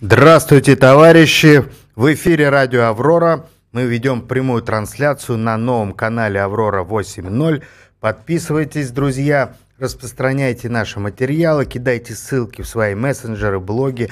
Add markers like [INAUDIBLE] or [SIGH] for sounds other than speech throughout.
Здравствуйте, товарищи! В эфире радио «Аврора». Мы ведем прямую трансляцию на новом канале «Аврора 8.0». Подписывайтесь, друзья, распространяйте наши материалы, кидайте ссылки в свои мессенджеры, блоги,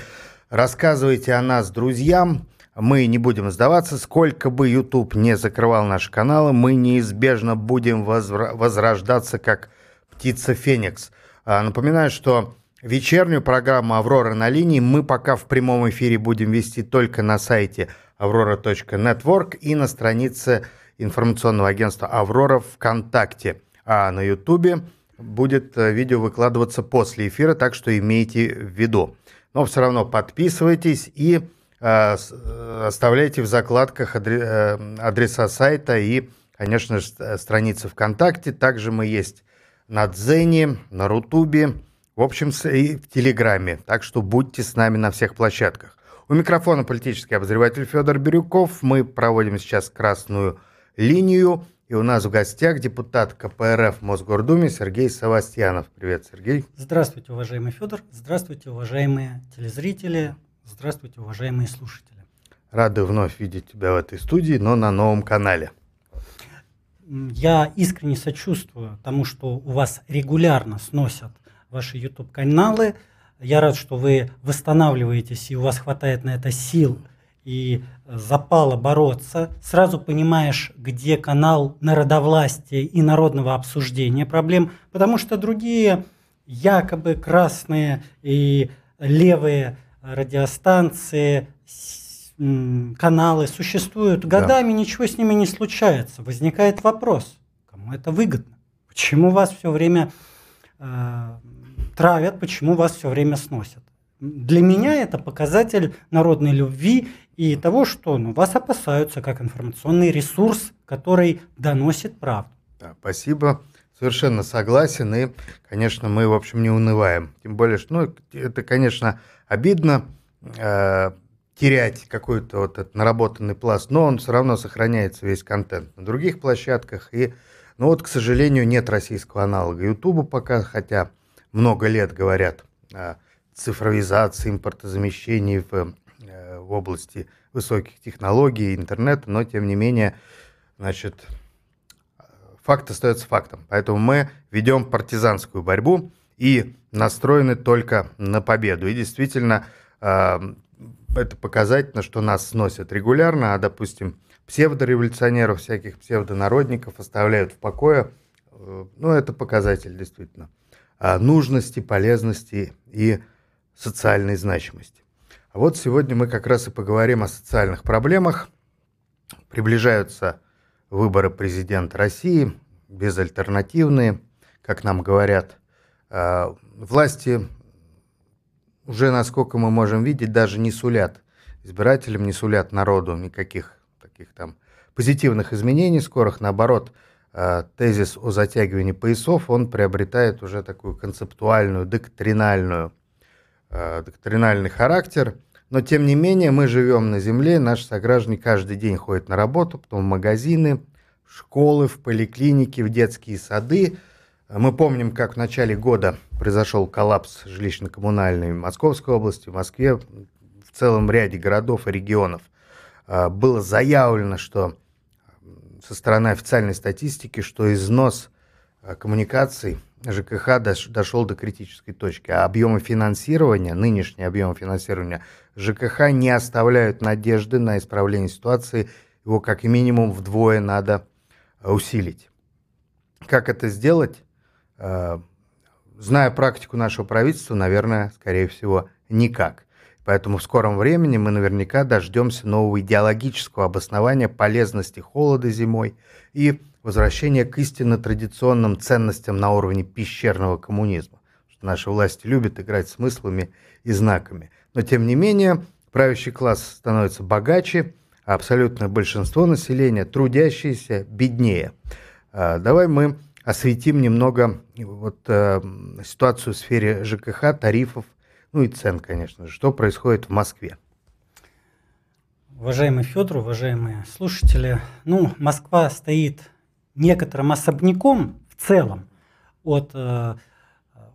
рассказывайте о нас друзьям. Мы не будем сдаваться, сколько бы YouTube не закрывал наши каналы, мы неизбежно будем возра- возрождаться как птица Феникс. А, напоминаю, что вечернюю программу «Аврора на линии» мы пока в прямом эфире будем вести только на сайте aurora.network и на странице информационного агентства «Аврора» ВКонтакте. А на Ютубе будет э, видео выкладываться после эфира, так что имейте в виду. Но все равно подписывайтесь и э, э оставляйте в закладках э, адреса сайта и, конечно же, страницы ВКонтакте. Также мы есть на Дзене, на Рутубе, в общем, и в Телеграме. Так что будьте с нами на всех площадках. У микрофона политический обозреватель Федор Бирюков. Мы проводим сейчас красную линию. И у нас в гостях депутат КПРФ Мосгордуме Сергей Савастьянов. Привет, Сергей. Здравствуйте, уважаемый Федор. Здравствуйте, уважаемые телезрители. Здравствуйте, уважаемые слушатели. Рады вновь видеть тебя в этой студии, но на новом канале. Я искренне сочувствую тому, что у вас регулярно сносят ваши YouTube-каналы. Я рад, что вы восстанавливаетесь, и у вас хватает на это сил и запала бороться. Сразу понимаешь, где канал народовластия и народного обсуждения проблем, потому что другие якобы красные и левые радиостанции каналы существуют годами, да. ничего с ними не случается. Возникает вопрос, кому это выгодно? Почему вас все время э, травят, почему вас все время сносят? Для меня это показатель народной любви и того, что ну, вас опасаются как информационный ресурс, который доносит правду. Да, спасибо. Совершенно согласен. И, конечно, мы, в общем, не унываем. Тем более, что ну, это, конечно, обидно. Э, терять какой-то вот этот наработанный пласт, но он все равно сохраняется весь контент на других площадках. И, ну вот, к сожалению, нет российского аналога Ютуба пока, хотя много лет говорят о цифровизации, импортозамещении в, э, в области высоких технологий, интернета, но тем не менее, значит, факт остается фактом. Поэтому мы ведем партизанскую борьбу и настроены только на победу. И действительно, э, это показательно, что нас сносят регулярно, а, допустим, псевдореволюционеров, всяких псевдонародников оставляют в покое. Э, ну, это показатель действительно нужности, полезности и социальной значимости. А вот сегодня мы как раз и поговорим о социальных проблемах. Приближаются выборы президента России, безальтернативные, как нам говорят. А, власти уже, насколько мы можем видеть, даже не сулят избирателям, не сулят народу никаких таких там позитивных изменений скорых. Наоборот, тезис о затягивании поясов, он приобретает уже такую концептуальную, доктринальную, э, доктринальный характер. Но, тем не менее, мы живем на земле, наши сограждане каждый день ходят на работу, потом в магазины, в школы, в поликлиники, в детские сады – мы помним, как в начале года произошел коллапс жилищно-коммунальной в Московской области, в Москве, в целом ряде городов и регионов. А, было заявлено, что со стороны официальной статистики, что износ а, коммуникаций ЖКХ дошел до критической точки, а объемы финансирования, нынешние объемы финансирования ЖКХ не оставляют надежды на исправление ситуации, его как минимум вдвое надо усилить. Как это сделать? Э, зная практику нашего правительства, наверное, скорее всего, никак. Поэтому в скором времени мы наверняка дождемся нового идеологического обоснования полезности холода зимой и возвращения к истинно традиционным ценностям на уровне пещерного коммунизма. Что наши власти любят играть смыслами и знаками. Но тем не менее, правящий класс становится богаче, а абсолютное большинство населения, трудящиеся, беднее. Э, давай мы осветим немного вот, э, ситуацию в сфере ЖКХ, тарифов, ну и цен, конечно же, что происходит в Москве. Уважаемый Федор, уважаемые слушатели, ну, Москва стоит некоторым особняком в целом от э,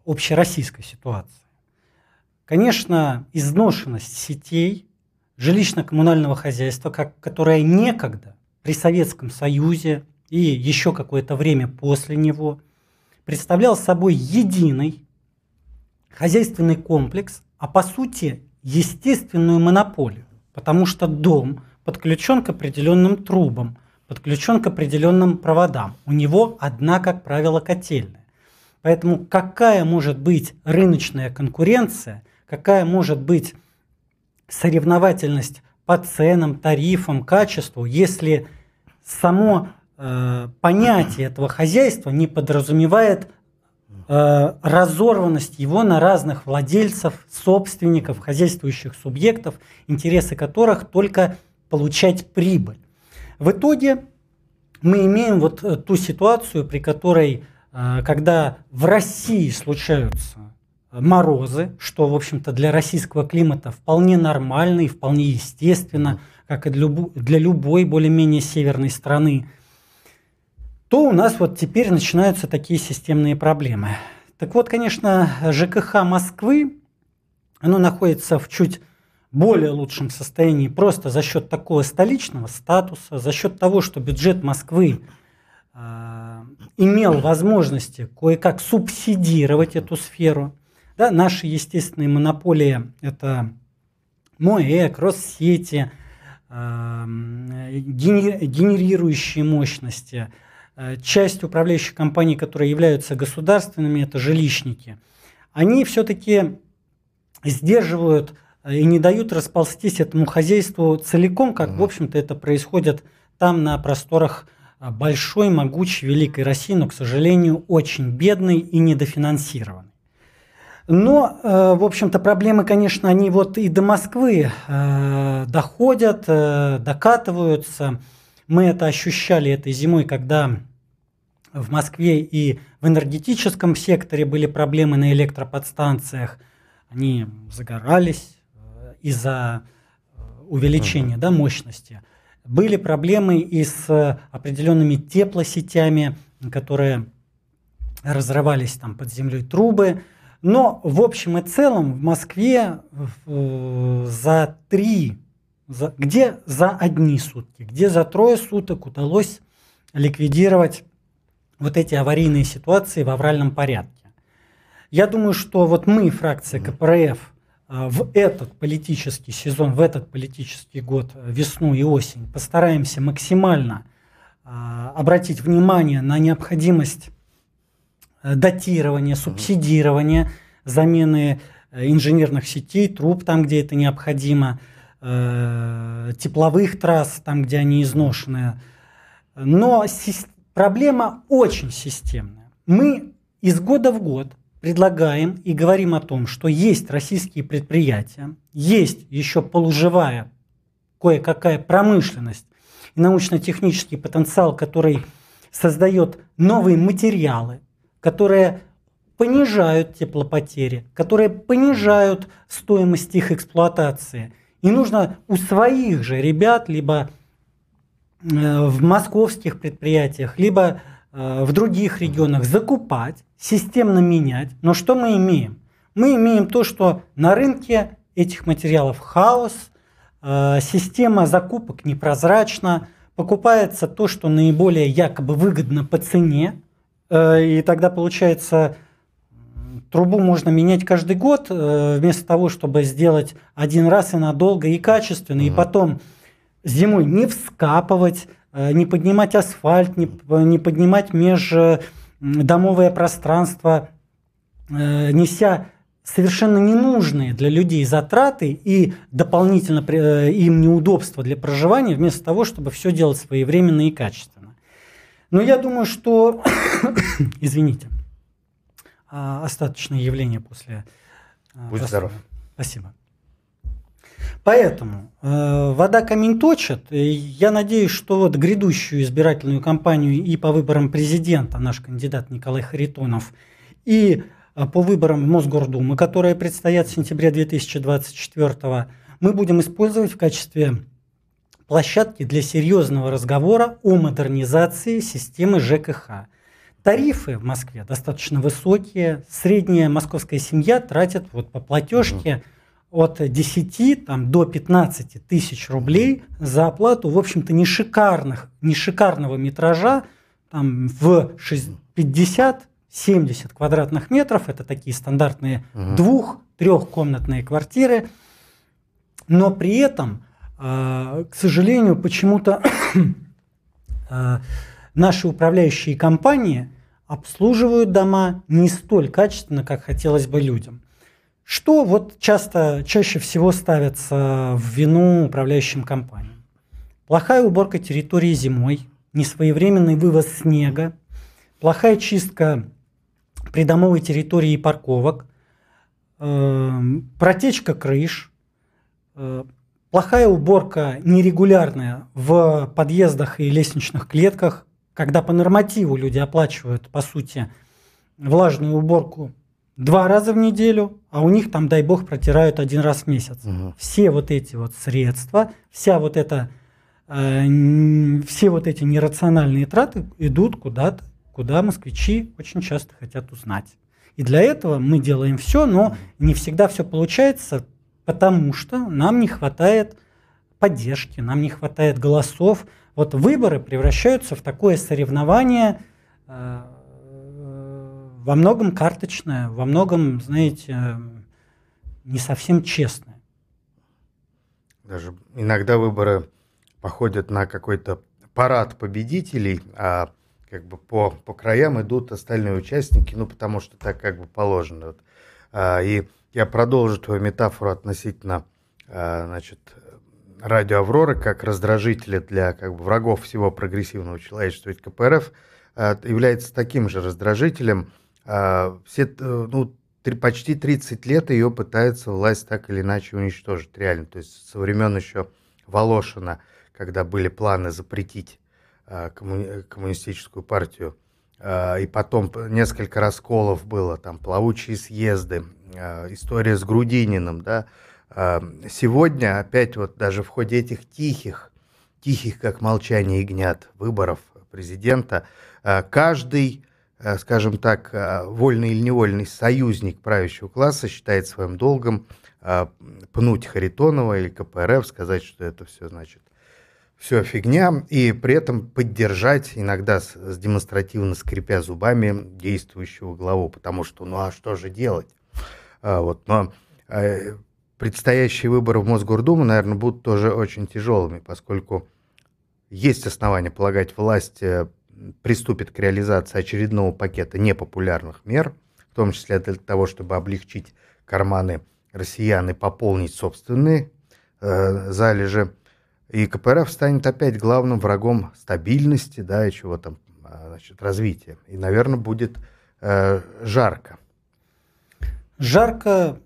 общероссийской ситуации. конечно, изношенность сетей жилищно-коммунального хозяйства, как, которое некогда при Советском Союзе и еще какое-то время после него представлял собой единый хозяйственный комплекс, а по сути естественную монополию, потому что дом подключен к определенным трубам, подключен к определенным проводам. У него одна, как правило, котельная. Поэтому какая может быть рыночная конкуренция, какая может быть соревновательность по ценам, тарифам, качеству, если само э, понятие этого хозяйства не подразумевает э, разорванность его на разных владельцев, собственников, хозяйствующих субъектов, интересы которых только получать прибыль. В итоге мы имеем вот э, ту ситуацию, при которой, э, когда в России случаются морозы, что, в общем-то, для российского климата вполне нормально и вполне естественно, как и для, любой более-менее северной страны, то у нас вот теперь начинаются такие системные проблемы. Так вот, конечно, ЖКХ Москвы, оно находится в чуть более лучшем состоянии просто за счет такого столичного статуса, за счет того, что бюджет Москвы э, имел возможности кое-как субсидировать эту сферу. Да, наши естественные монополии – это МОЭК, Россети, э, генерирующие мощности – часть управляющих компаний, которые являются государственными, это жилищники, они все-таки сдерживают э, и не дают расползтись этому хозяйству целиком, как, в общем-то, это происходит там на просторах э, большой, могучей, великой России, но, к сожалению, очень бедной и недофинансированной. Но, в общем-то, проблемы, конечно, они вот и до Москвы доходят, докатываются. Мы это ощущали этой зимой, когда в Москве и в энергетическом секторе были проблемы на электроподстанциях. Они загорались э, из-за э, увеличения да, мощности. Были проблемы и с определенными теплосетями, которые разрывались там под землей трубы. Но в общем и целом в Москве э, за три, за, где за одни сутки, где за трое суток удалось ликвидировать вот эти аварийные ситуации в авральном порядке. Я думаю, что вот мы, фракция КПРФ, э, в этот политический сезон, в этот политический год, э, весну и осень, постараемся максимально э, обратить внимание на необходимость датирования, субсидирования, замены инженерных сетей, труб там, где это необходимо, тепловых трасс там, где они изношены. Но Проблема очень системная. Мы из года в год предлагаем и говорим о том, что есть российские предприятия, есть еще полуживая кое-какая промышленность и научно-технический потенциал, который создает новые материалы, которые понижают теплопотери, которые понижают стоимость их эксплуатации. И нужно у своих же ребят, либо Э, в московских предприятиях, либо э, в других регионах закупать, системно менять. Но что мы имеем? Мы имеем то, что на рынке этих материалов хаос, э, система закупок непрозрачна, покупается то, что наиболее якобы выгодно по цене, и тогда получается трубу можно менять каждый год, вместо того, чтобы сделать один раз и надолго и качественно, mm-hmm. и потом зимой не вскапывать, э, не поднимать асфальт, не, не поднимать междомовое пространство, э, неся совершенно ненужные для людей затраты и дополнительно э, им неудобства для проживания, вместо того, чтобы все делать своевременно и качественно. Но я думаю, что, [COUGHS] извините, а, остаточное явление после... Будь здоров. Спасибо. Поэтому э, вода камень точит. И я надеюсь, что вот грядущую избирательную кампанию и по выборам президента наш кандидат Николай Харитонов, и э, по выборам в Мосгордумы, которые предстоят в сентябре 2024 мы будем использовать в качестве площадки для серьезного разговора о модернизации системы ЖКХ. Тарифы в Москве достаточно высокие. Средняя московская семья тратит вот по платежке угу. от 10 там, до 15 тысяч рублей за оплату, в общем-то, не, шикарных, не шикарного метража там, в 50 70 квадратных метров. Это такие стандартные угу. двух-трехкомнатные квартиры. Но при этом, э, к сожалению, почему-то э, [COUGHS] наши управляющие компании обслуживают дома не столь качественно, как хотелось бы людям. Что вот часто, чаще всего ставится в вину управляющим компаниям? Плохая уборка территории зимой, несвоевременный вывоз снега, плохая чистка придомовой территории и парковок, э, протечка крыш, э, плохая уборка нерегулярная в подъездах и лестничных клетках, когда по нормативу люди оплачивают, по сути, влажную уборку два раза в неделю, а у них там, дай бог, протирают один раз в месяц. Угу. Все вот эти вот средства, вся вот эта, э, все вот эти нерациональные траты идут куда-то, куда москвичи очень часто хотят узнать. И для этого мы делаем все, но не всегда все получается, потому что нам не хватает поддержки, нам не хватает голосов, вот выборы превращаются в такое соревнование, э, во многом карточное, во многом, знаете, не совсем честное. Даже иногда выборы походят на какой-то парад победителей, а как бы по, по краям идут остальные участники, ну, потому что так как бы положено. Вот. А, и я продолжу твою метафору относительно, а, значит, радио «Аврора» как раздражителя для как бы, врагов всего прогрессивного человечества. Ведь КПРФ э, является таким же раздражителем. Э, все, э, ну, почти 30 лет ее пытается власть так или иначе уничтожить, реально. То есть со времен еще Волошина, когда были планы запретить э, коммуни коммунистическую партию, э, и потом несколько расколов было, там плавучие съезды, история с Грудининым, да, Сегодня опять вот даже в ходе этих тихих, тихих как молчание ягнят выборов президента, а, каждый, а, скажем так, а, вольный или невольный союзник правящего класса считает своим долгом пнуть Харитонова или КПРФ, сказать, что это все значит все фигня, и при этом поддержать, иногда с, с демонстративно скрипя зубами, действующего главу, потому что, ну а что же делать? А, вот, но предстоящие выборы в Мосгордуму, наверное, будут тоже очень тяжелыми, поскольку есть основания полагать, власть э, приступит к реализации очередного пакета непопулярных мер, в том числе для того, чтобы облегчить карманы россиян и пополнить собственные э, залежи. И КПРФ станет опять главным врагом стабильности, да, и чего там, а, значит, развития. И, наверное, будет э, жарко. Жарко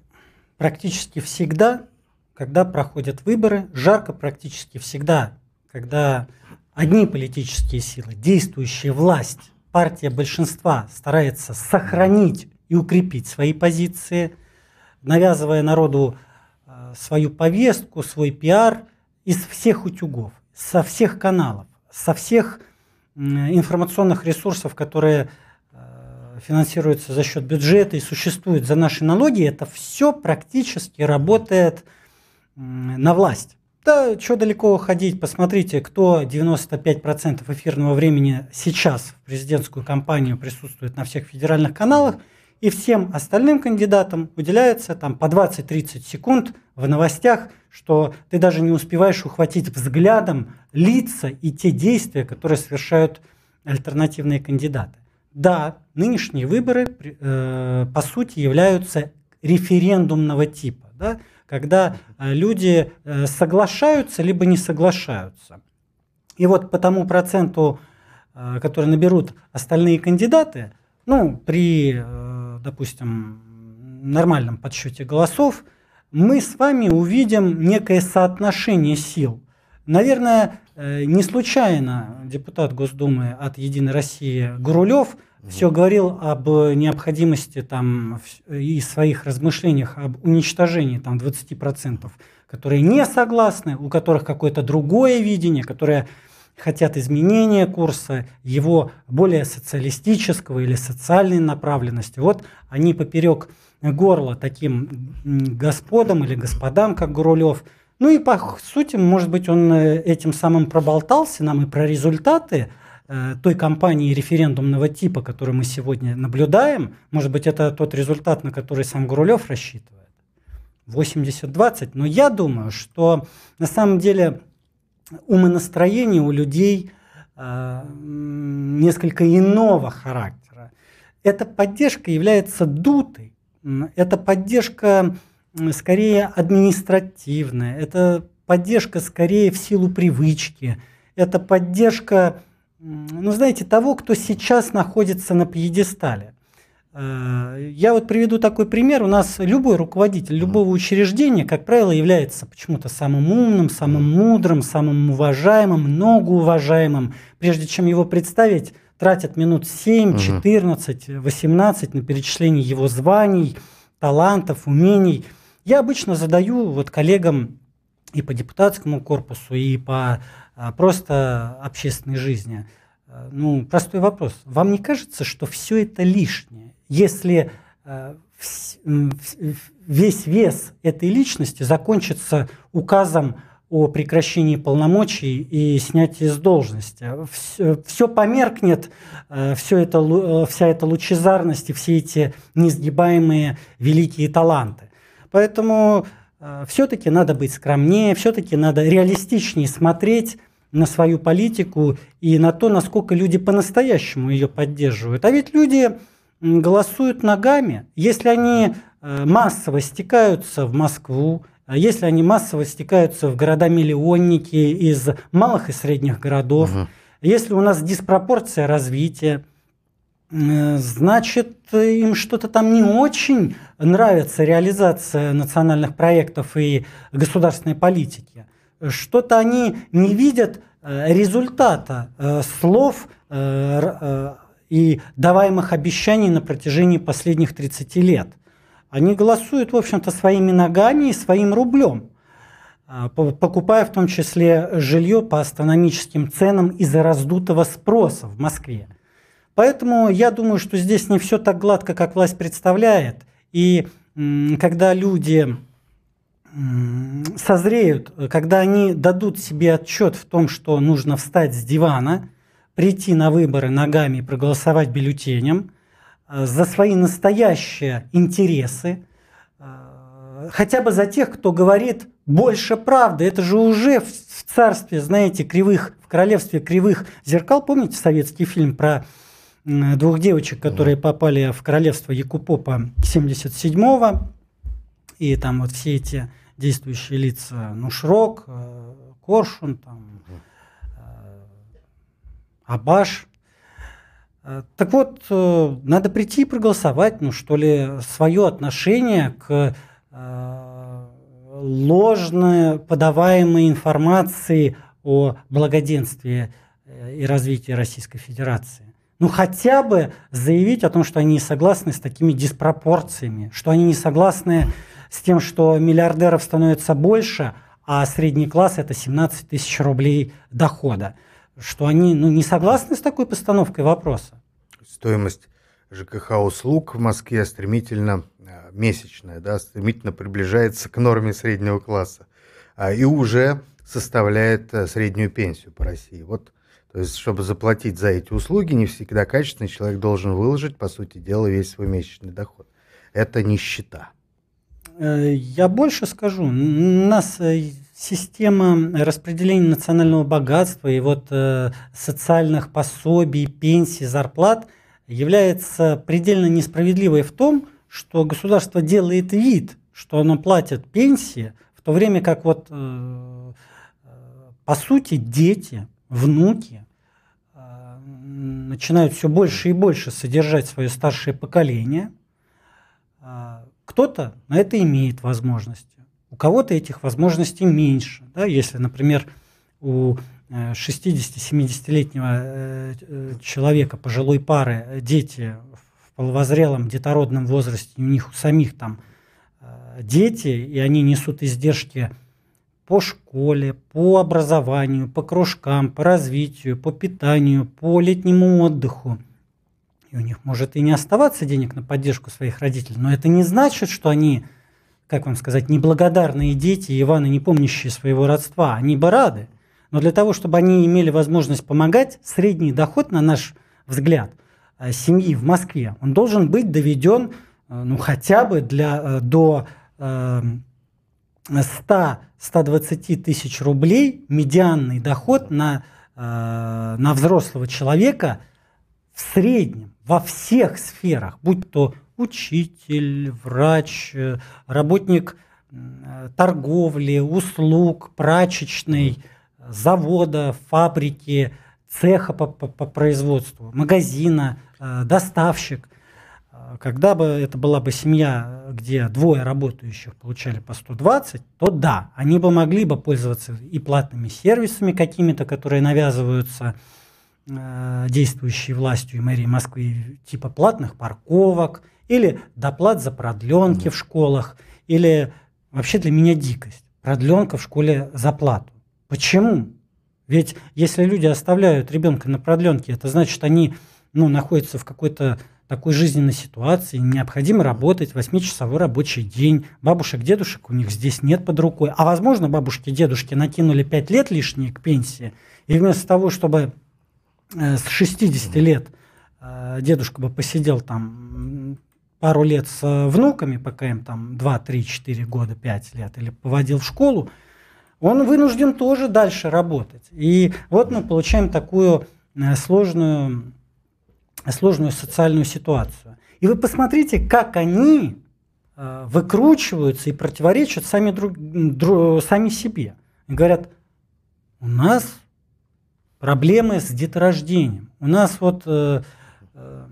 практически всегда, когда проходят выборы, жарко практически всегда, когда одни политические силы, действующая власть, партия большинства старается сохранить и укрепить свои позиции, навязывая народу э, свою повестку, свой пиар из всех утюгов, со всех каналов, со всех информационных ресурсов, которые финансируется за счет бюджета и существует за наши налоги, это все практически работает на власть. Да, что далеко ходить, посмотрите, кто 95% эфирного времени сейчас в президентскую кампанию присутствует на всех федеральных каналах, и всем остальным кандидатам уделяется там по 20-30 секунд в новостях, что ты даже не успеваешь ухватить взглядом лица и те действия, которые совершают альтернативные кандидаты. Да, нынешние выборы, э, по сути, являются референдумного типа, да, когда э, люди э, соглашаются либо не соглашаются. И вот по тому проценту, э, который наберут остальные кандидаты, ну, при, допустим, нормальном подсчете голосов, мы с вами увидим некое соотношение сил. Наверное, э, не случайно депутат Госдумы от «Единой России» Гурулев все говорил об необходимости там и своих размышлениях об уничтожении там 20%, которые не согласны, у которых какое-то другое видение, которые хотят изменения курса, его более социалистического или социальной направленности. Вот они поперек горла таким господам или господам, как Гурулев. Ну и по сути, может быть, он э, этим самым проболтался нам и про результаты э, той кампании референдумного типа, которую мы сегодня наблюдаем. Может быть, это тот результат, на который сам Гурулев рассчитывает. 80-20. Но я думаю, что на самом деле умонастроение у людей э, несколько иного характера. Эта поддержка является дутой. Эта поддержка скорее административная, это поддержка скорее в силу привычки, это поддержка, ну знаете, того, кто сейчас находится на пьедестале. Э, я вот приведу такой пример. У нас любой руководитель любого учреждения, как правило, является почему-то самым умным, самым мудрым, самым уважаемым, многоуважаемым. Прежде чем его представить, тратят минут 7, 14, 18 на перечисление его званий, талантов, умений. Я обычно задаю вот коллегам и по депутатскому корпусу, и по а, просто общественной жизни. Э, ну, простой вопрос. Вам не кажется, что все это лишнее? если э, весь вес этой личности закончится указом о прекращении полномочий и снятии с должности. Все, все померкнет, э, все это, вся эта лучезарность и все эти несгибаемые великие таланты. Поэтому все-таки надо быть скромнее, все-таки надо реалистичнее смотреть на свою политику и на то, насколько люди по-настоящему ее поддерживают. А ведь люди голосуют ногами, если они э, массово стекаются в Москву, а если они массово стекаются в города-миллионники из малых и средних городов, угу. если у нас диспропорция развития, э, значит, им что-то там не очень нравится реализация национальных проектов и государственной политики. Что-то они не видят э, результата слов и даваемых обещаний на протяжении последних 30 лет. Они голосуют, в общем-то, своими ногами и своим рублем, покупая в том числе жилье по астрономическим ценам из-за раздутого спроса в Москве. Поэтому я думаю, что здесь не все так гладко, как власть представляет. И когда люди созреют, когда они дадут себе отчет в том, что нужно встать с дивана прийти на выборы ногами и проголосовать бюллетенем э, за свои настоящие интересы, э, хотя бы за тех, кто говорит больше правды. Это же уже в царстве, знаете, кривых, в королевстве кривых зеркал. Помните советский фильм про двух девочек, которые попали в королевство Якупопа 77-го, и там вот все эти действующие лица, ну, Шрок, э, Коршун, там, Абаш. Э, так вот, э, надо прийти и проголосовать, ну что ли, свое отношение к э, ложно подаваемой информации о благоденствии и развитии Российской Федерации. Ну хотя бы заявить о том, что они не согласны с такими диспропорциями, что они не согласны с тем, что миллиардеров становится больше, а средний класс это 17 тысяч рублей дохода что они ну, не согласны с такой постановкой вопроса. Стоимость ЖКХ услуг в Москве стремительно, э, месячная, да, стремительно приближается к норме среднего класса а, и уже составляет э, среднюю пенсию по России. Вот, то есть, чтобы заплатить за эти услуги, не всегда качественный человек должен выложить, по сути дела, весь свой месячный доход. Это нищета. Э, я больше скажу. Нас система распределения национального богатства и вот э, социальных пособий, пенсий, зарплат является предельно несправедливой в том, что государство делает вид, что оно платит пенсии, в то время как вот э, э по сути дети, внуки э, начинают все больше и больше содержать свое старшее поколение. Э, кто-то на это имеет возможность у кого-то этих возможностей меньше. Да? Если, например, у 60-70-летнего э, э, человека, пожилой пары, дети в половозрелом детородном возрасте, у них у самих там э, дети, и они несут издержки по школе, по образованию, по кружкам, по развитию, по питанию, по летнему отдыху. И у них может и не оставаться денег на поддержку своих родителей, но это не значит, что они, как вам сказать, неблагодарные дети, Иваны, не помнящие своего родства. Они бы рады. Но для того, чтобы они имели возможность помогать, средний доход, на наш взгляд, э, семьи в Москве, он должен быть доведен э, ну, хотя бы для, э, до 100-120 тысяч рублей медианный доход на, э, на взрослого человека в среднем во всех сферах, будь то учитель, врач, э, работник э, торговли, услуг, прачечной, завода, фабрики, цеха по, по, по производству, магазина, доставщик – когда бы это была бы семья, где двое работающих получали по 120, то да, они бы могли бы пользоваться и платными сервисами какими-то, которые навязываются э, действующей властью и мэрией Москвы, типа платных парковок, или доплат за продленки mm-hmm. в школах, или вообще для меня дикость. Продленка в школе за плату. Почему? Ведь если люди оставляют ребенка на продленке, это значит, они ну, находятся в какой-то такой жизненной ситуации, необходимо работать 8-часовой рабочий день. Бабушек, дедушек у них здесь нет под рукой. А возможно, бабушки, дедушки накинули 5 лет лишние к пенсии, и вместо того, чтобы э, с 60 лет э, дедушка бы посидел там пару лет с э, внуками, пока им там 2, 3, 4 года, 5 лет, или поводил в школу, он вынужден тоже дальше работать. И вот мы получаем такую сложную сложную социальную ситуацию. И вы посмотрите, как они э, выкручиваются и противоречат сами, друг, друг, сами себе. И говорят, у нас проблемы с деторождением. У нас вот э, э,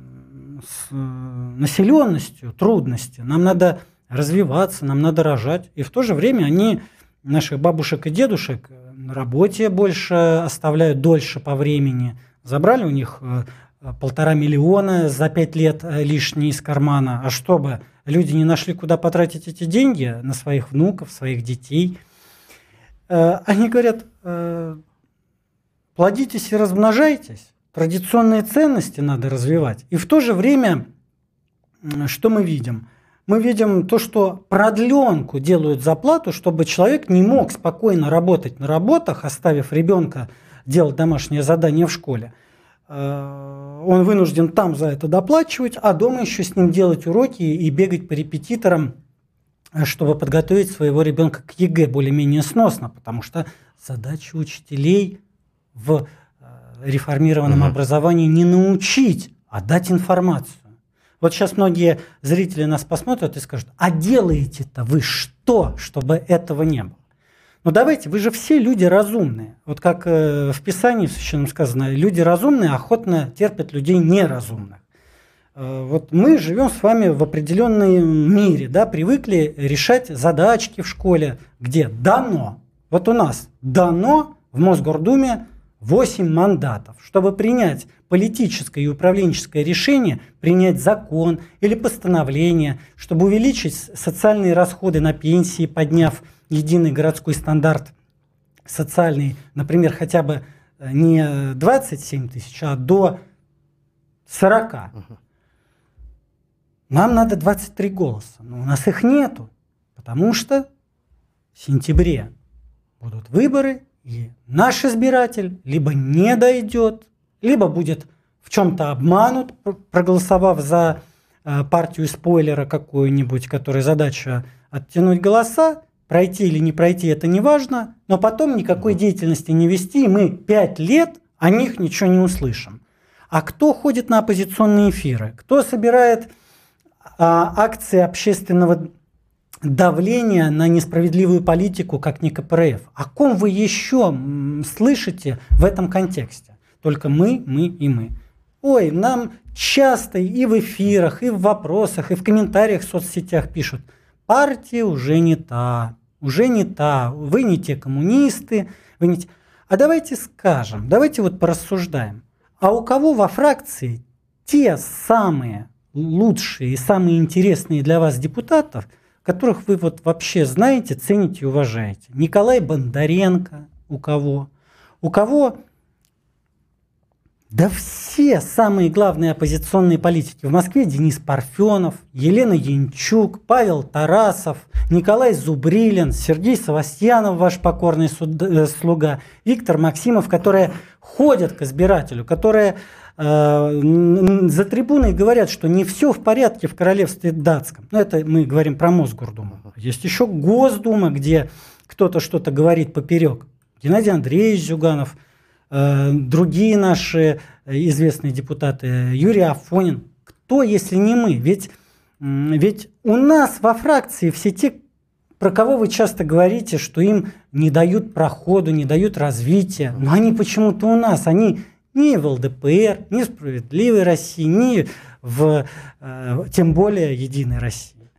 с э, населенностью трудности. Нам надо развиваться, нам надо рожать. И в то же время они наших бабушек и дедушек на работе больше оставляют дольше по времени. Забрали у них э, полтора миллиона за пять лет э, лишние из кармана, а чтобы люди не нашли, куда потратить эти деньги на своих внуков, своих детей, э, они говорят, э, плодитесь и размножайтесь, традиционные ценности надо развивать. И в то же время, что мы видим? Мы видим то, что продленку делают за плату, чтобы человек не мог спокойно работать на работах, оставив ребенка делать домашнее задание в школе – Э, он вынужден там за это доплачивать, а дома еще с ним делать уроки и бегать по репетиторам, э, чтобы подготовить своего ребенка к ЕГЭ более-менее сносно, потому что задача учителей в э, реформированном угу. образовании не научить, а дать информацию. Вот сейчас многие зрители нас посмотрят и скажут, а делаете-то вы что, чтобы этого не было? Но ну, давайте, вы же все люди разумные. Вот как э, в Писании в Священном сказано, люди разумные охотно терпят людей неразумных. Э, вот мы живем с вами в определенном мире, да, привыкли решать задачки в школе, где дано. Вот у нас дано в Мосгордуме 8 мандатов. Чтобы принять политическое и управленческое решение, принять закон или постановление, чтобы увеличить социальные расходы на пенсии, подняв единый городской стандарт социальный, например, хотя бы э, не 27 тысяч, а до 40. Нам надо 23 голоса, но у нас их нету, потому что в сентябре будут выборы, и наш избиратель либо не дойдет, либо будет в чем-то обманут, проголосовав за э, партию спойлера какую-нибудь, которая задача оттянуть голоса, пройти или не пройти, это не важно, но потом никакой деятельности не вести, и мы пять лет о них ничего не услышим. А кто ходит на оппозиционные эфиры? Кто собирает а, акции общественного давления на несправедливую политику, как не КПРФ? О ком вы еще слышите в этом контексте? Только мы, мы и мы. Ой, нам часто и в эфирах, и в вопросах, и в комментариях в соцсетях пишут – партия уже не та, уже не та, вы не те коммунисты, вы не те... А давайте скажем, давайте вот порассуждаем. А у кого во фракции те самые лучшие и самые интересные для вас депутатов, которых вы вот вообще знаете, цените и уважаете. Николай Бондаренко у кого? У кого да все самые главные оппозиционные политики в Москве Денис Парфенов, Елена Янчук, Павел Тарасов, Николай Зубрилин, Сергей Савастьянов, ваш покорный э, слуга, Виктор Максимов, которые ходят к избирателю, которые э, за трибуной говорят, что не все в порядке в королевстве датском. Ну, это мы говорим про Мосгордуму. Есть еще Госдума, где кто-то что-то говорит поперек. Геннадий Андреевич Зюганов – другие наши известные депутаты, Юрий Афонин. Кто, если не мы? Ведь, ведь у нас во фракции все те, про кого вы часто говорите, что им не дают проходу, не дают развития, но они почему-то у нас, они ни в ЛДПР, ни в Справедливой России, ни в, э, тем более, Единой России.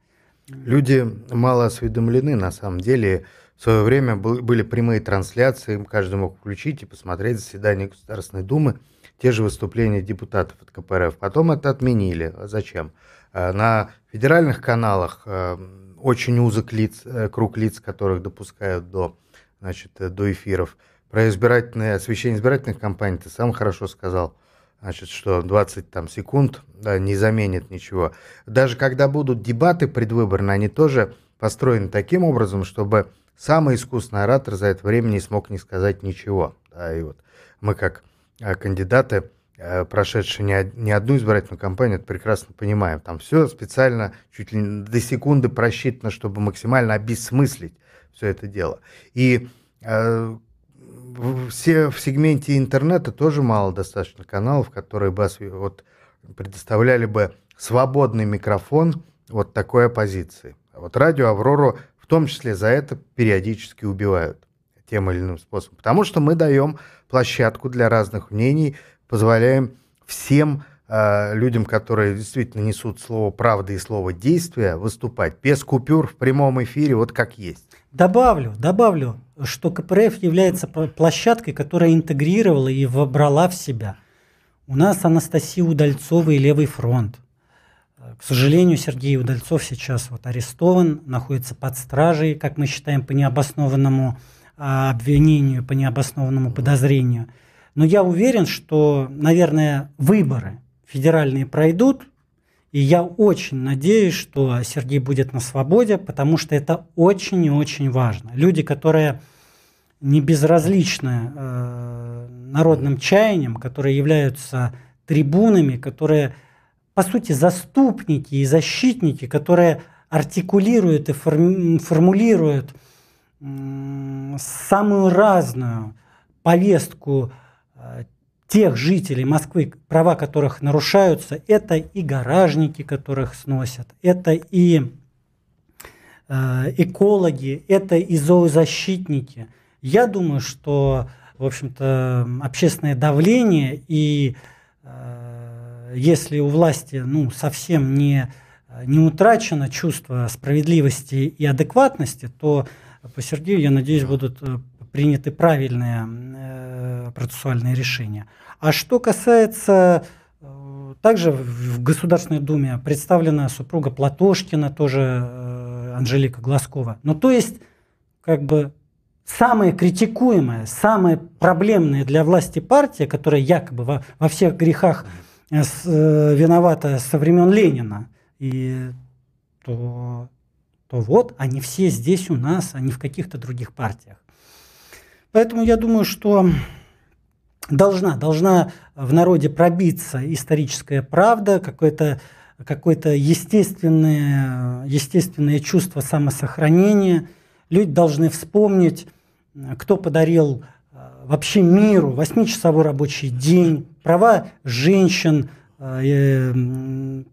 Люди мало осведомлены, на самом деле, в свое время были прямые трансляции, каждый мог включить и посмотреть заседание Государственной Думы, те же выступления депутатов от КПРФ. Потом это отменили. А зачем? Э, на федеральных каналах э, очень узок лиц, э, круг лиц, которых допускают до, значит, до эфиров. Про избирательное, освещение избирательных кампаний ты сам хорошо сказал. Значит, что 20 там, секунд да, не заменит ничего. Даже когда будут дебаты предвыборные, они тоже построены таким образом, чтобы Самый искусный оратор за это время не смог не сказать ничего. Да, и вот мы как э, кандидаты, э, прошедшие не, одну избирательную кампанию, это прекрасно понимаем. Там все специально, чуть ли до секунды просчитано, чтобы максимально обесмыслить все это дело. И э, все в сегменте интернета тоже мало достаточно каналов, которые бы вот, предоставляли бы свободный микрофон вот такой оппозиции. Вот радио «Аврору» в том числе за это периодически убивают тем или иным способом. Потому что мы даем площадку для разных мнений, позволяем всем э, людям, которые действительно несут слово правды и слово действия, выступать без купюр в прямом эфире, вот как есть. Добавлю, добавлю, что КПРФ является площадкой, которая интегрировала и вобрала в себя. У нас Анастасия Удальцова и Левый фронт. К сожалению, Сергей Удальцов сейчас вот арестован, находится под стражей, как мы считаем, по необоснованному а, обвинению, по необоснованному подозрению. Но я уверен, что, наверное, выборы федеральные пройдут, и я очень надеюсь, что Сергей будет на свободе, потому что это очень и очень важно. Люди, которые не безразличны э, народным чаяниям, которые являются трибунами, которые по сути, заступники и защитники, которые артикулируют и формулируют самую разную повестку э, тех жителей Москвы, права которых нарушаются, это и гаражники, которых сносят, это и э, экологи, это и зоозащитники. Я думаю, что, в общем-то, общественное давление и э, если у власти ну, совсем не, не утрачено чувство справедливости и адекватности, то по Сергею, я надеюсь, будут э, приняты правильные э, процессуальные решения. А что касается э, также в Государственной Думе представлена супруга Платошкина, тоже э, Анжелика Глазкова. Ну, то есть, как бы самая критикуемая, самая проблемная для власти партия, которая якобы во, во всех грехах виновата со времен Ленина, и то, то вот они все здесь у нас, а не в каких-то других партиях. Поэтому я думаю, что должна, должна в народе пробиться историческая правда, какое-то какое-то естественное, естественное чувство самосохранения. Люди должны вспомнить, кто подарил вообще миру, восьмичасовой рабочий день, права женщин, э,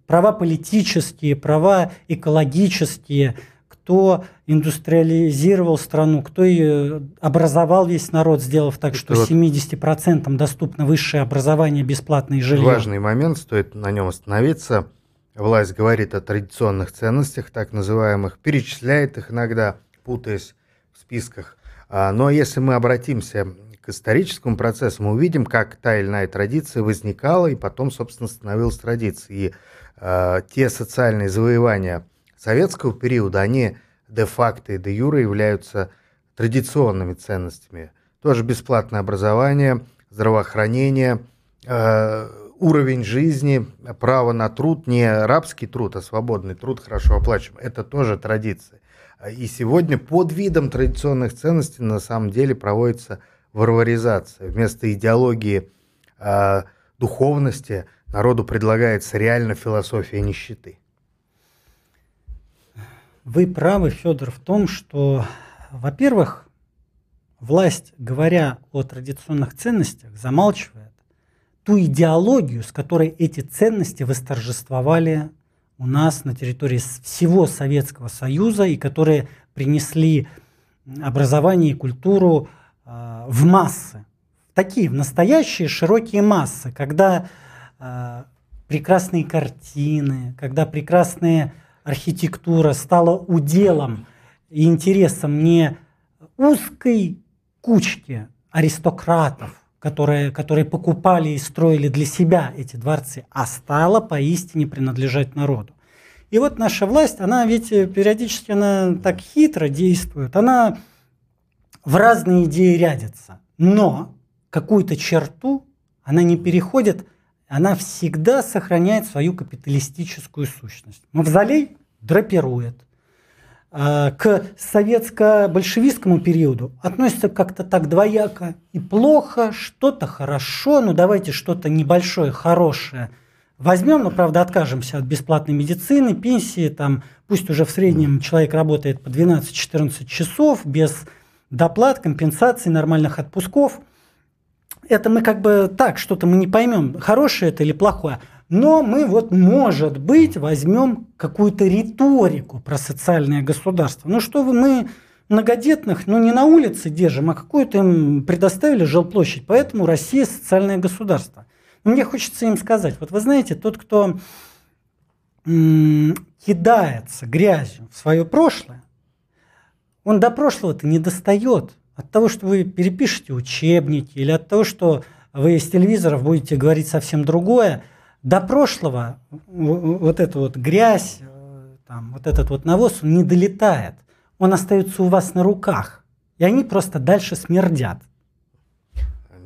права политические, права экологические, кто индустриализировал страну, кто ее образовал весь народ, сделав так, что вот 70% доступно высшее образование, бесплатное жилье. Важный момент, стоит на нем остановиться. Власть говорит о традиционных ценностях, так называемых, перечисляет их иногда, путаясь в списках. А, но если мы обратимся к историческому процессу, мы увидим, как та или иная традиция возникала и потом, собственно, становилась традицией. И э, те социальные завоевания советского периода, они де-факто и де-юре являются традиционными ценностями. Тоже бесплатное образование, здравоохранение, э, уровень жизни, право на труд, не рабский труд, а свободный труд, хорошо оплачиваемый. Это тоже традиции. И сегодня под видом традиционных ценностей на самом деле проводится варваризация. Вместо идеологии э, духовности народу предлагается реально философия нищеты. Вы правы, Федор, в том, что, во-первых, власть, говоря о традиционных ценностях, замалчивает ту идеологию, с которой эти ценности восторжествовали у нас на территории всего Советского Союза и которые принесли образование и культуру э, в массы. Такие, в настоящие широкие массы, когда э, прекрасные картины, когда прекрасная архитектура стала уделом и интересом не узкой кучки аристократов, которые, которые покупали и строили для себя эти дворцы, а стала поистине принадлежать народу. И вот наша власть, она ведь периодически она так хитро действует, она в разные идеи рядится, но какую-то черту она не переходит, она всегда сохраняет свою капиталистическую сущность. Мавзолей драпирует – а, к советско-большевистскому периоду относится как-то так двояко и плохо, что-то хорошо, ну давайте что-то небольшое, хорошее возьмем, но правда откажемся от бесплатной медицины, пенсии, там, пусть уже в среднем человек работает по 12-14 часов без доплат, компенсаций, нормальных отпусков. Это мы как бы так, что-то мы не поймем, хорошее это или плохое. Но мы вот, может быть, возьмем какую-то риторику про социальное государство. Ну что вы, мы многодетных, ну не на улице держим, а какую-то им предоставили жилплощадь. Поэтому Россия социальное государство. Мне хочется им сказать, вот вы знаете, тот, кто кидается грязью в свое прошлое, он до прошлого-то не достает. От того, что вы перепишете учебники, или от того, что вы из телевизоров будете говорить совсем другое – до прошлого вот эта вот грязь, э, там, вот этот вот навоз, он не долетает. Он остается у вас на руках. И они просто дальше смердят.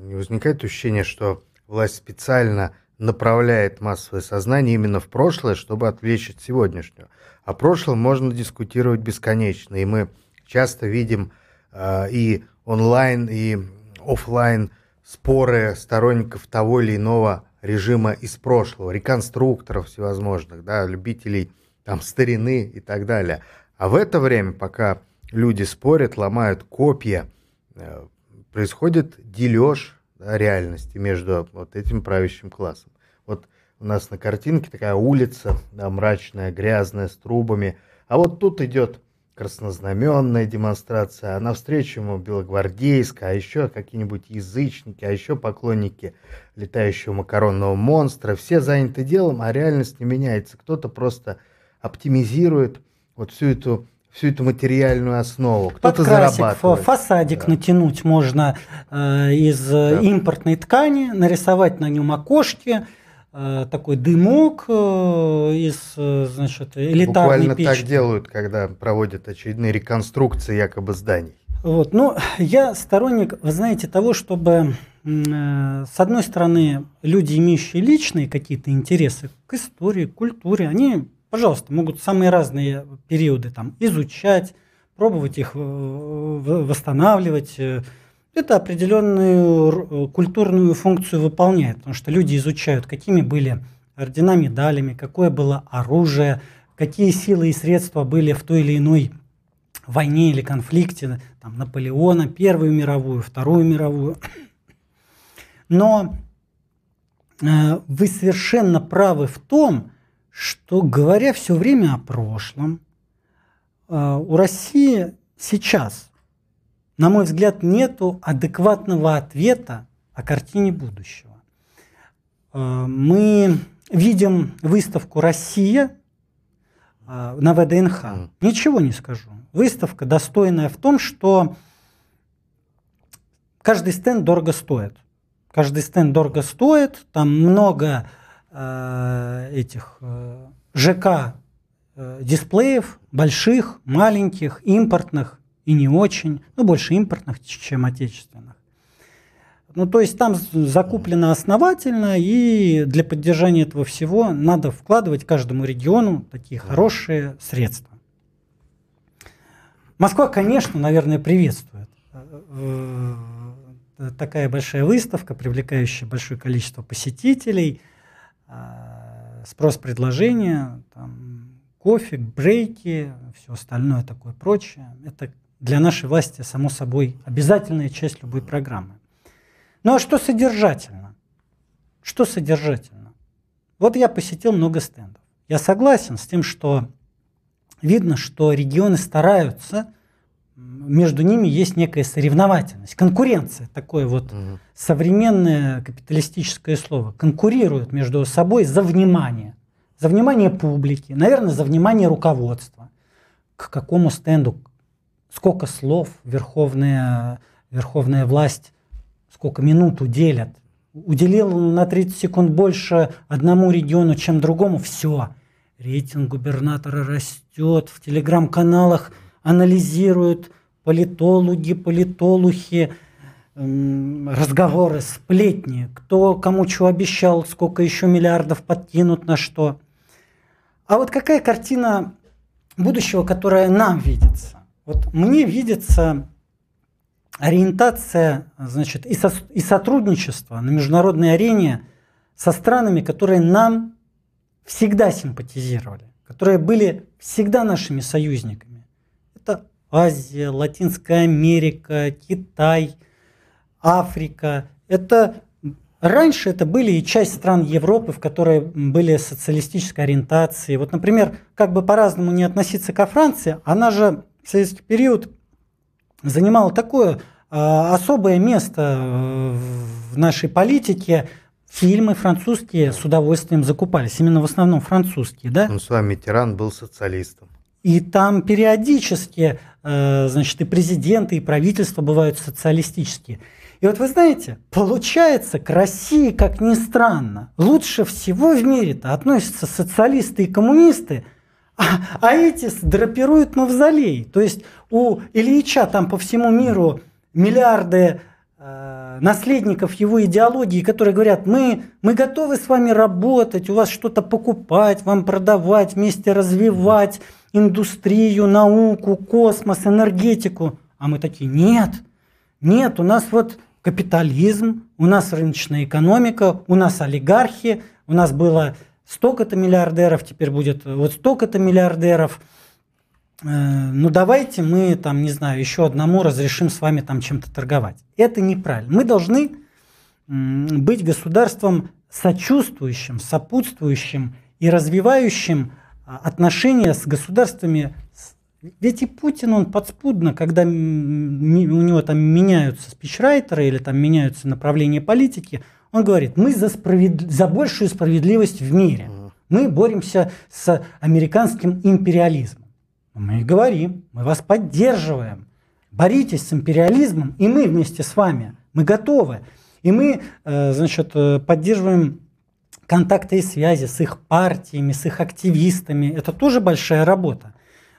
Не возникает ощущение, что власть специально направляет массовое сознание именно в прошлое, чтобы отвлечь от сегодняшнего. О прошлом можно дискутировать бесконечно, и мы часто видим э, и онлайн, и офлайн споры сторонников того или иного режима из прошлого, реконструкторов всевозможных, да, любителей там старины и так далее. А в это время, пока люди спорят, ломают копья, э, происходит дележ да, реальности между вот этим правящим классом. Вот у нас на картинке такая улица, да, мрачная, грязная, с трубами, а вот тут идет краснознаменная демонстрация, а навстречу ему белогвардейская, а еще какие-нибудь язычники, а еще поклонники летающего макаронного монстра. Все заняты делом, а реальность не меняется. Кто-то просто оптимизирует вот всю эту всю эту материальную основу. Кто-то зарабатывает. фасадик да. натянуть можно э, из да. импортной ткани, нарисовать на нем окошки, Э, такой дымок э, из, э, значит, элитарной Буквально печки. так делают, когда проводят очередные реконструкции якобы зданий. Вот. Ну, я сторонник, вы знаете, того, чтобы, с одной стороны, люди, имеющие личные какие-то интересы к истории, к культуре, они, пожалуйста, могут самые разные периоды там изучать, пробовать их восстанавливать, это определенную культурную функцию выполняет, потому что люди изучают, какими были ордена медалями, какое было оружие, какие силы и средства были в той или иной войне или конфликте, там, Наполеона, Первую мировую, Вторую мировую. [COUGHS] Но э, вы совершенно правы в том, что, говоря все время о прошлом, э, у России сейчас на мой взгляд, нету адекватного ответа о картине будущего. Э, мы видим выставку «Россия» э, на ВДНХ. Ничего не скажу. Выставка достойная в том, что каждый стенд дорого стоит. Каждый стенд дорого стоит, там много э, этих э, ЖК э, дисплеев больших, маленьких, импортных и не очень, ну больше импортных, чем отечественных. Ну, то есть там закуплено основательно, и для поддержания этого всего надо вкладывать каждому региону такие хорошие средства. Москва, конечно, наверное, приветствует э, э, такая большая выставка, привлекающая большое количество посетителей, э, спрос-предложение, кофе, брейки, все остальное такое прочее. Это для нашей власти, само собой, обязательная часть любой программы. Ну а что содержательно? Что содержательно? Вот я посетил много стендов. Я согласен с тем, что видно, что регионы стараются, между ними есть некая соревновательность, конкуренция, такое вот угу. современное капиталистическое слово, конкурируют между собой за внимание, за внимание публики, наверное, за внимание руководства. К какому стенду, сколько слов верховная, верховная власть сколько минут уделят. Уделил на 30 секунд больше одному региону, чем другому, все. Рейтинг губернатора растет, в телеграм-каналах анализируют политологи, политолухи, разговоры, сплетни, кто кому что обещал, сколько еще миллиардов подкинут на что. А вот какая картина будущего, которая нам видится? Вот мне видится ориентация значит, и, со, и сотрудничество на международной арене со странами, которые нам всегда симпатизировали, которые были всегда нашими союзниками. Это Азия, Латинская Америка, Китай, Африка. Это раньше это были и часть стран Европы, в которые были социалистической ориентации. Вот, например, как бы по-разному не относиться ко Франции, она же в советский период занимала такое а, особое место э, в нашей политике. Фильмы французские с удовольствием закупались, именно в основном французские, да? Ну, с вами тиран был социалистом. И там периодически, э, значит, и президенты, и правительства бывают социалистические. И вот вы знаете, получается, к России, как ни странно, лучше всего в мире-то относятся социалисты и коммунисты – а, а эти драпируют мавзолей. То есть у Ильича там по всему миру миллиарды э, наследников его идеологии, которые говорят, мы, мы готовы с вами работать, у вас что-то покупать, вам продавать, вместе развивать индустрию, науку, космос, энергетику. А мы такие, нет, нет, у нас вот капитализм, у нас рыночная экономика, у нас олигархи, у нас было столько-то миллиардеров, теперь будет вот столько-то миллиардеров. Э, ну давайте мы там, не знаю, еще одному разрешим с вами там чем-то торговать. Это неправильно. Мы должны быть государством сочувствующим, сопутствующим и развивающим а, отношения с государствами. Ведь и Путин, он подспудно, когда у него там меняются спичрайтеры или там меняются направления политики – он говорит, мы за, справед... за большую справедливость в мире. Мы боремся с американским империализмом. Мы говорим, мы вас поддерживаем. Боритесь с империализмом, и мы вместе с вами. Мы готовы. И мы, э, значит, э, поддерживаем контакты и связи с их партиями, с их активистами. Это тоже большая работа.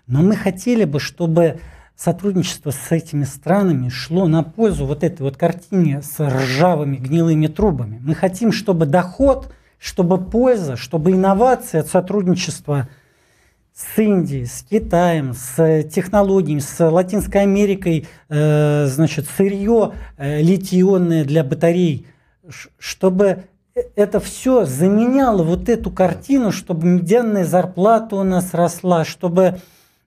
Но мы хотели бы, чтобы сотрудничество с этими странами шло на пользу вот этой вот картине с ржавыми гнилыми трубами. Мы хотим, чтобы доход, чтобы польза, чтобы инновации от сотрудничества с Индией, с Китаем, с технологиями, с Латинской Америкой, э, значит, сырье э, литионное для батарей, чтобы это все заменяло вот эту картину, чтобы медианная зарплата у нас росла, чтобы Э,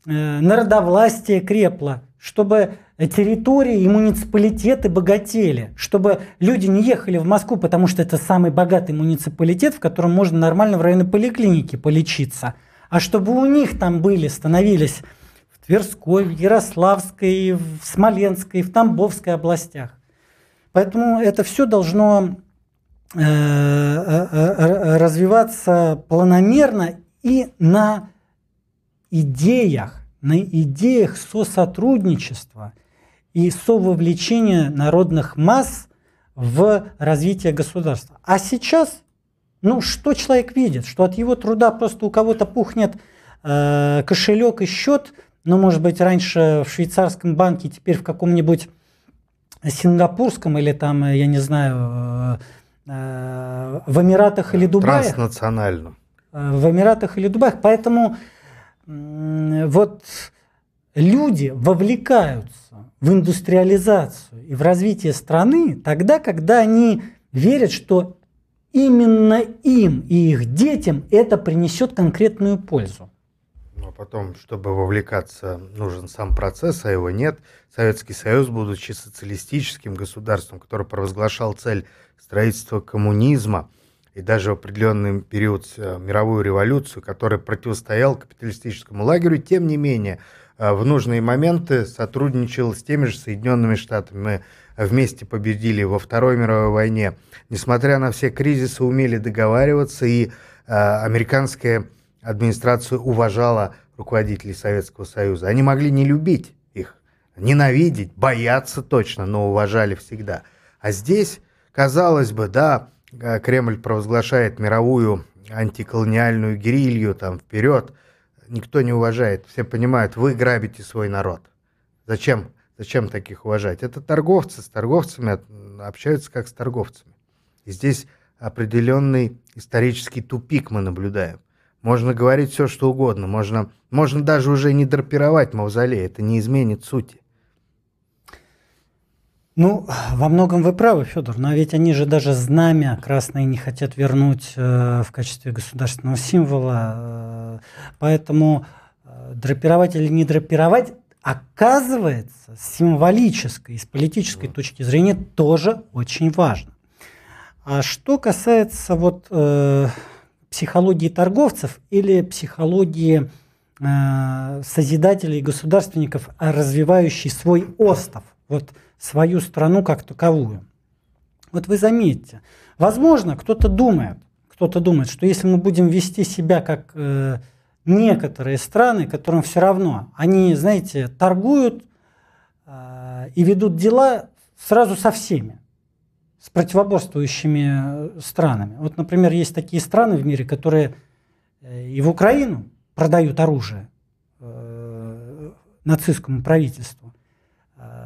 народовластие крепло, чтобы территории и муниципалитеты богатели, чтобы люди не ехали в Москву, потому что это самый богатый муниципалитет, в котором можно нормально в районе поликлиники полечиться, а чтобы у них там были, становились в Тверской, в Ярославской, в Смоленской, в Тамбовской областях. Поэтому это все должно э, э, развиваться планомерно и на идеях, на идеях сосотрудничества и сововлечения народных масс в развитие государства. А сейчас, ну что человек видит? Что от его труда просто у кого-то пухнет э, кошелек и счет, ну, может быть, раньше в швейцарском банке, теперь в каком-нибудь сингапурском или там, я не знаю, э, э, в Эмиратах или Дубае. Транснациональном. Э, в Эмиратах или Дубаях. Поэтому вот люди вовлекаются в индустриализацию и в развитие страны тогда, когда они верят, что именно им и их детям это принесет конкретную пользу. Ну, а потом, чтобы вовлекаться, нужен сам процесс, а его нет. Советский Союз, будучи социалистическим государством, который провозглашал цель строительства коммунизма, и даже в определенный период э, мировую революцию, который противостоял капиталистическому лагерю, тем не менее, э, в нужные моменты сотрудничал с теми же Соединенными Штатами. Мы вместе победили во Второй мировой войне. Несмотря на все кризисы, умели договариваться, и э, американская администрация уважала руководителей Советского Союза. Они могли не любить их, ненавидеть, бояться точно, но уважали всегда. А здесь, казалось бы, да, Кремль провозглашает мировую антиколониальную гирилью там вперед, никто не уважает. Все понимают, вы грабите свой народ. Зачем, зачем таких уважать? Это торговцы, с торговцами общаются как с торговцами. И здесь определенный исторический тупик мы наблюдаем. Можно говорить все, что угодно, можно, можно даже уже не драпировать мавзолей, это не изменит сути. Ну, во многом вы правы, Федор, но ведь они же даже знамя красное не хотят вернуть э, в качестве государственного символа. Э, поэтому э, драпировать или не драпировать, оказывается, с символической, с политической точки зрения тоже очень важно. А что касается вот э, психологии торговцев или психологии э, созидателей государственников, развивающий свой остов, вот свою страну как таковую. Вот вы заметьте, возможно, кто-то думает, кто-то думает, что если мы будем вести себя как э, некоторые страны, которым все равно, они, знаете, торгуют э, и ведут дела сразу со всеми, с противоборствующими э, странами. Вот, например, есть такие страны в мире, которые э, и в Украину продают оружие э, нацистскому правительству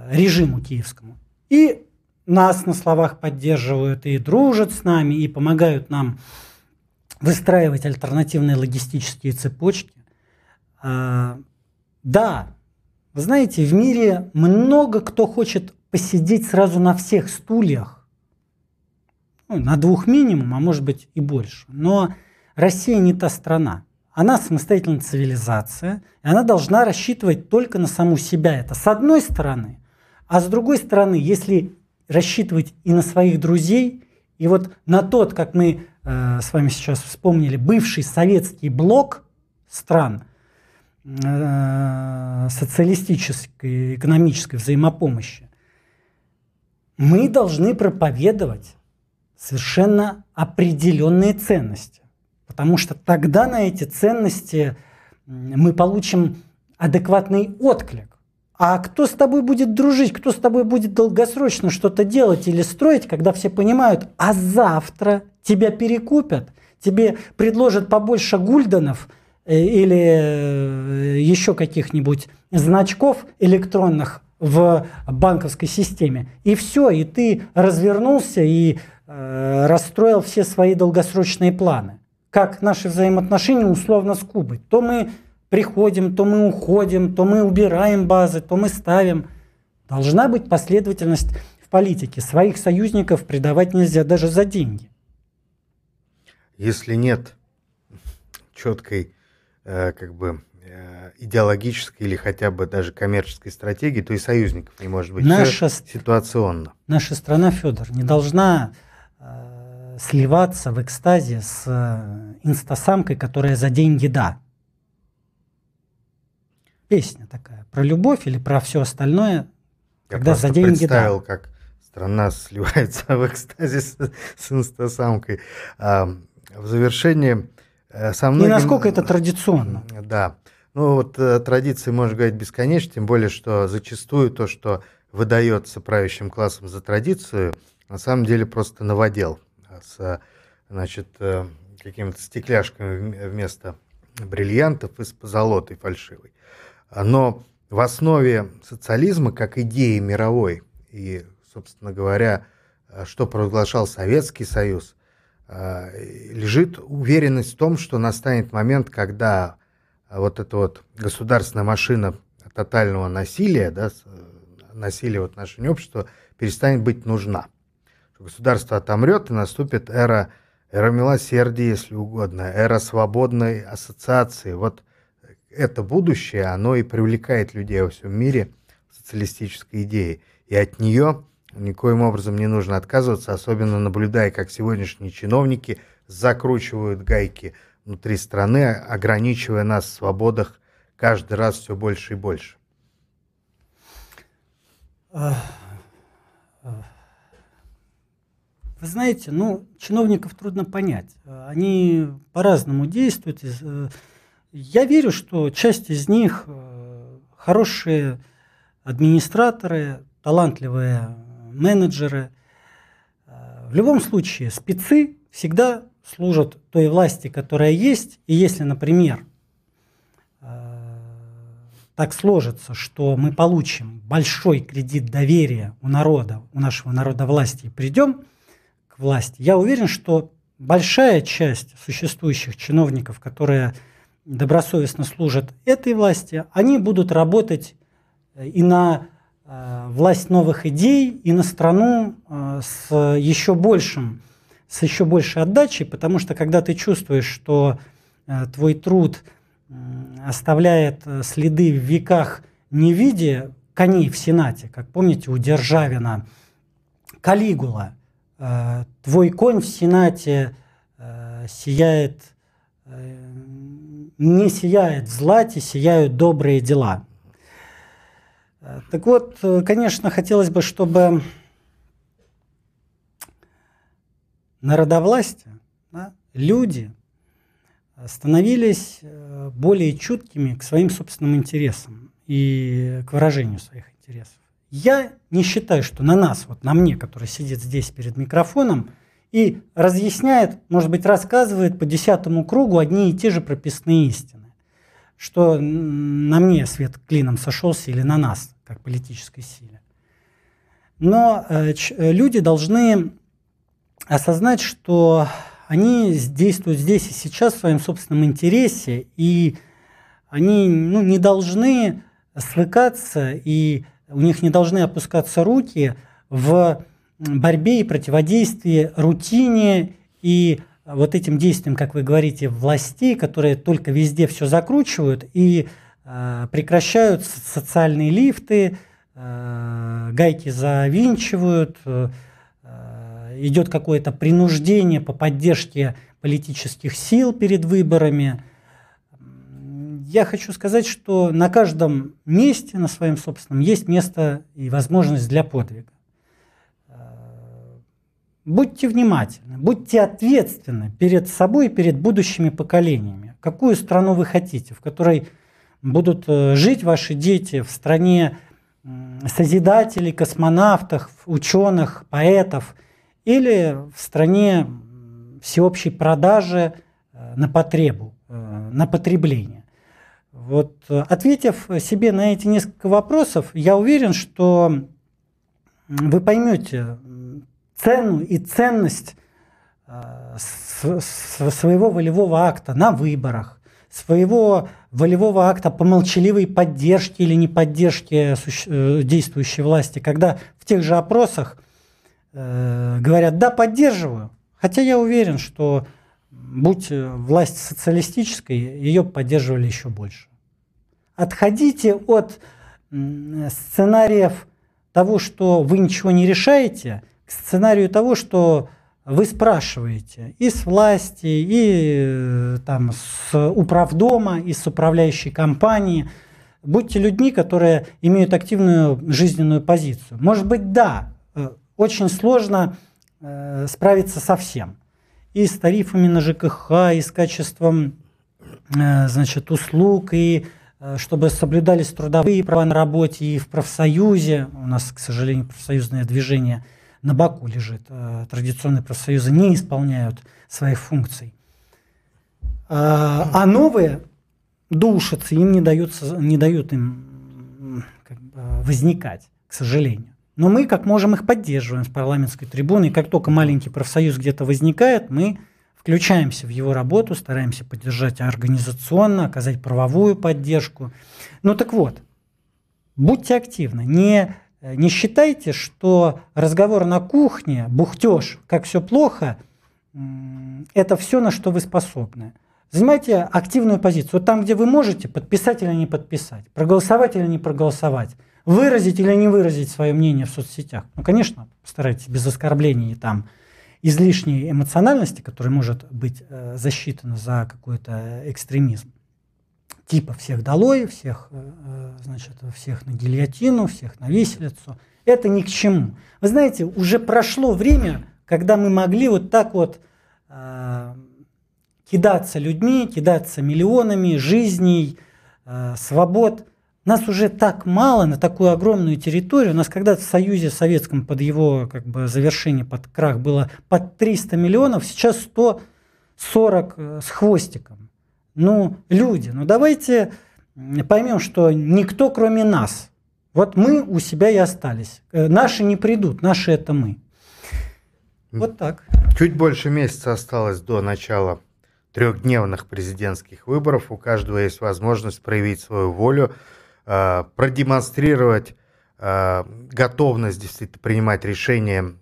режиму киевскому. И нас на словах поддерживают и дружат с нами, и помогают нам выстраивать альтернативные логистические цепочки. А, да, вы знаете, в мире много кто хочет посидеть сразу на всех стульях. Ну, на двух минимум, а может быть и больше. Но Россия не та страна. Она самостоятельная цивилизация, и она должна рассчитывать только на саму себя. Это с одной стороны. А с другой стороны, если рассчитывать и на своих друзей, и вот на тот, как мы э, с вами сейчас вспомнили, бывший советский блок стран э, социалистической экономической взаимопомощи, мы должны проповедовать совершенно определенные ценности. Потому что тогда на эти ценности мы получим адекватный отклик. А кто с тобой будет дружить, кто с тобой будет долгосрочно что-то делать или строить, когда все понимают, а завтра тебя перекупят, тебе предложат побольше гульденов э, или э, еще каких-нибудь значков электронных в банковской системе. И все, и ты развернулся и э, расстроил все свои долгосрочные планы. Как наши взаимоотношения условно с Кубой. То мы приходим, то мы уходим, то мы убираем базы, то мы ставим. Должна быть последовательность в политике. Своих союзников предавать нельзя даже за деньги. Если нет четкой э, как бы э, идеологической или хотя бы даже коммерческой стратегии, то и союзников не может быть. Наша, Все ситуационно. Наша страна, Федор, не должна э, сливаться в экстазе с э, инстасамкой, которая за деньги да песня такая про любовь или про все остальное, Я когда за деньги представил, да. как страна сливается [LAUGHS] в экстазе с, с инстасамкой. А, в завершении э, со многим... И насколько это традиционно. Да. Ну вот э, традиции можно говорить бесконечно, тем более, что зачастую то, что выдается правящим классом за традицию, на самом деле просто новодел с значит, э, какими-то стекляшками вместо бриллиантов из позолоты фальшивой. Но в основе социализма, как идеи мировой, и, собственно говоря, что провозглашал Советский Союз, лежит уверенность в том, что настанет момент, когда вот эта вот государственная машина тотального насилия, да, насилия в отношении общества, перестанет быть нужна. Государство отомрет, и наступит эра, эра милосердия, если угодно, эра свободной ассоциации. Вот это будущее, оно и привлекает людей во всем мире социалистической идеи. И от нее никоим образом не нужно отказываться, особенно наблюдая, как сегодняшние чиновники закручивают гайки внутри страны, ограничивая нас в свободах каждый раз все больше и больше. Вы знаете, ну, чиновников трудно понять. Они по-разному действуют. Э, я верю, что часть из них э, хорошие администраторы, талантливые менеджеры. Э, в любом случае, спецы всегда служат той власти, которая есть. И если, например, так сложится, что мы получим большой кредит доверия у народа, у нашего народа власти и придем к власти, я уверен, что большая часть существующих чиновников, которые добросовестно служат этой власти, они будут работать э, и на э, власть новых идей, и на страну э, с еще большим, с еще большей отдачей, потому что когда ты чувствуешь, что твой труд – оставляет следы в веках не в виде коней в Сенате, как помните у Державина, Калигула, твой конь в Сенате сияет, не сияет в злате, сияют добрые дела. Так вот, конечно, хотелось бы, чтобы народовластие, да, люди – становились э, более чуткими к своим собственным интересам и к выражению своих интересов. Я не считаю, что на нас, вот на мне, который сидит здесь перед микрофоном и разъясняет, может быть, рассказывает по десятому кругу одни и те же прописные истины, что на мне свет клином сошелся или на нас, как политической силе. Но э, э люди должны осознать, что они действуют здесь и сейчас в своем собственном интересе, и они ну, не должны свыкаться, и у них не должны опускаться руки в борьбе и противодействии рутине и вот этим действиям, как вы говорите, властей, которые только везде все закручивают и э, прекращают социальные лифты, э, гайки завинчивают, э, идет какое-то принуждение по поддержке политических сил перед выборами. Я хочу сказать, что на каждом месте, на своем собственном, есть место и возможность для подвига. Будьте внимательны, будьте ответственны перед собой и перед будущими поколениями. Какую страну вы хотите, в которой будут э, жить ваши дети, в стране созидателей, космонавтов, ученых, поэтов – или в стране всеобщей продажи э, на потребу, э, на потребление. Вот, ответив себе на эти несколько вопросов, я уверен, что вы поймете цену и ценность своего волевого акта на выборах, своего волевого акта по молчаливой поддержке или неподдержке действующей власти, когда в тех же опросах э, говорят, да, поддерживаю. Хотя я уверен, что будь власть социалистической, ее поддерживали еще больше. Отходите от сценариев того, что вы ничего не решаете, сценарию того, что вы спрашиваете и с власти, и э, там, с управдома, и с управляющей компании. Будьте людьми, которые имеют активную жизненную позицию. Может быть, да, э, очень сложно э, справиться со всем. И с тарифами на ЖКХ, и с качеством значит, услуг, и чтобы соблюдались трудовые права на работе, и в профсоюзе. У нас, к сожалению, профсоюзное движение на боку лежит. Э, традиционные профсоюзы не исполняют своих функций. а, а новые душатся, им не, даются, не дают им как бы, возникать, к сожалению. Но мы как можем их поддерживаем с парламентской трибуны. И как только маленький профсоюз где-то возникает, мы включаемся в его работу, стараемся поддержать организационно, оказать правовую поддержку. Ну так вот, будьте активны. Не, не считайте, что разговор на кухне, бухтеж, как все плохо, это все, на что вы способны. Занимайте активную позицию. Вот там, где вы можете, подписать или не подписать, проголосовать или не проголосовать, выразить или не выразить свое мнение в соцсетях. Ну, конечно, постарайтесь без оскорблений и там излишней эмоциональности, которая может быть э, засчитана за какой-то экстремизм. Типа всех долой, всех, э, э, значит, всех на гильотину, всех на виселицу. Это ни к чему. Вы знаете, уже прошло время, когда мы могли вот так вот э, кидаться людьми, кидаться миллионами жизней, э, свобод. Нас уже так мало на такую огромную территорию. У нас когда-то в Союзе Советском под его как бы, завершение, под крах было под 300 миллионов, сейчас 140 э, с хвостиком. Ну, люди, ну давайте поймем, что никто кроме нас. Вот мы у себя и остались. Э, наши не придут, наши это мы. Вот так. Чуть больше месяца осталось до начала трехдневных президентских выборов. У каждого есть возможность проявить свою волю, э, продемонстрировать э, готовность действительно принимать решения,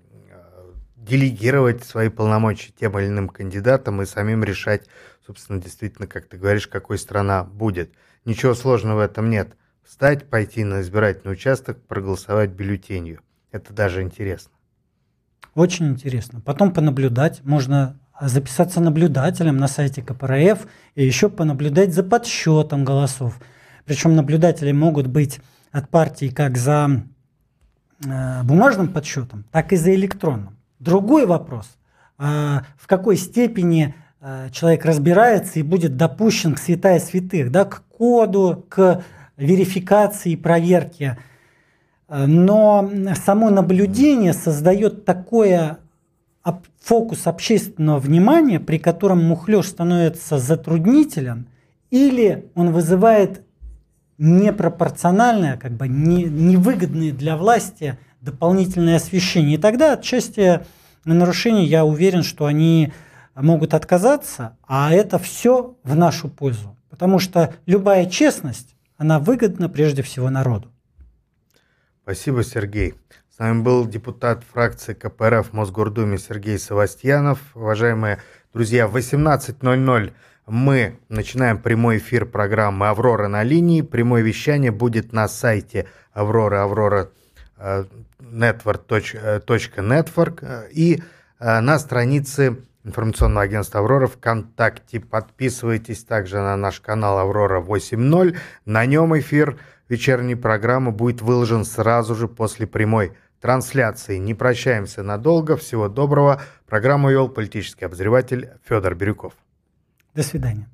делегировать свои полномочия тем или иным кандидатам и самим решать, собственно, действительно, как ты говоришь, какой страна будет. Ничего сложного в этом нет. Встать, пойти на избирательный участок, проголосовать бюллетенью. Это даже интересно. Очень интересно. Потом понаблюдать. Можно записаться наблюдателем на сайте КПРФ и еще понаблюдать за подсчетом голосов. Причем наблюдатели могут быть от партии как за э, бумажным подсчетом, так и за электронным. Другой вопрос, э, в какой степени э, человек разбирается и будет допущен к святая святых, да, к коду, к верификации и проверке. Но само наблюдение создает такое фокус общественного внимания, при котором мухлёж становится затруднителен, или он вызывает непропорциональное, как бы не, невыгодное для власти дополнительное освещение. И тогда отчасти на нарушение я уверен, что они могут отказаться, а это все в нашу пользу. Потому что любая честность, она выгодна прежде всего народу. Спасибо, Сергей. С нами был депутат фракции КПРФ в Мосгордуме Сергей Савастьянов. Уважаемые друзья, в 18.00 мы начинаем прямой эфир программы «Аврора на линии». Прямое вещание будет на сайте Аврора, Аврора network.network э, и э, на странице информационного агентства «Аврора» ВКонтакте. Подписывайтесь также на наш канал «Аврора 8.0». На нем эфир вечерней программы будет выложен сразу же после прямой трансляции. Не прощаемся надолго. Всего доброго. Программу вел политический обозреватель Федор Бирюков. До свидания.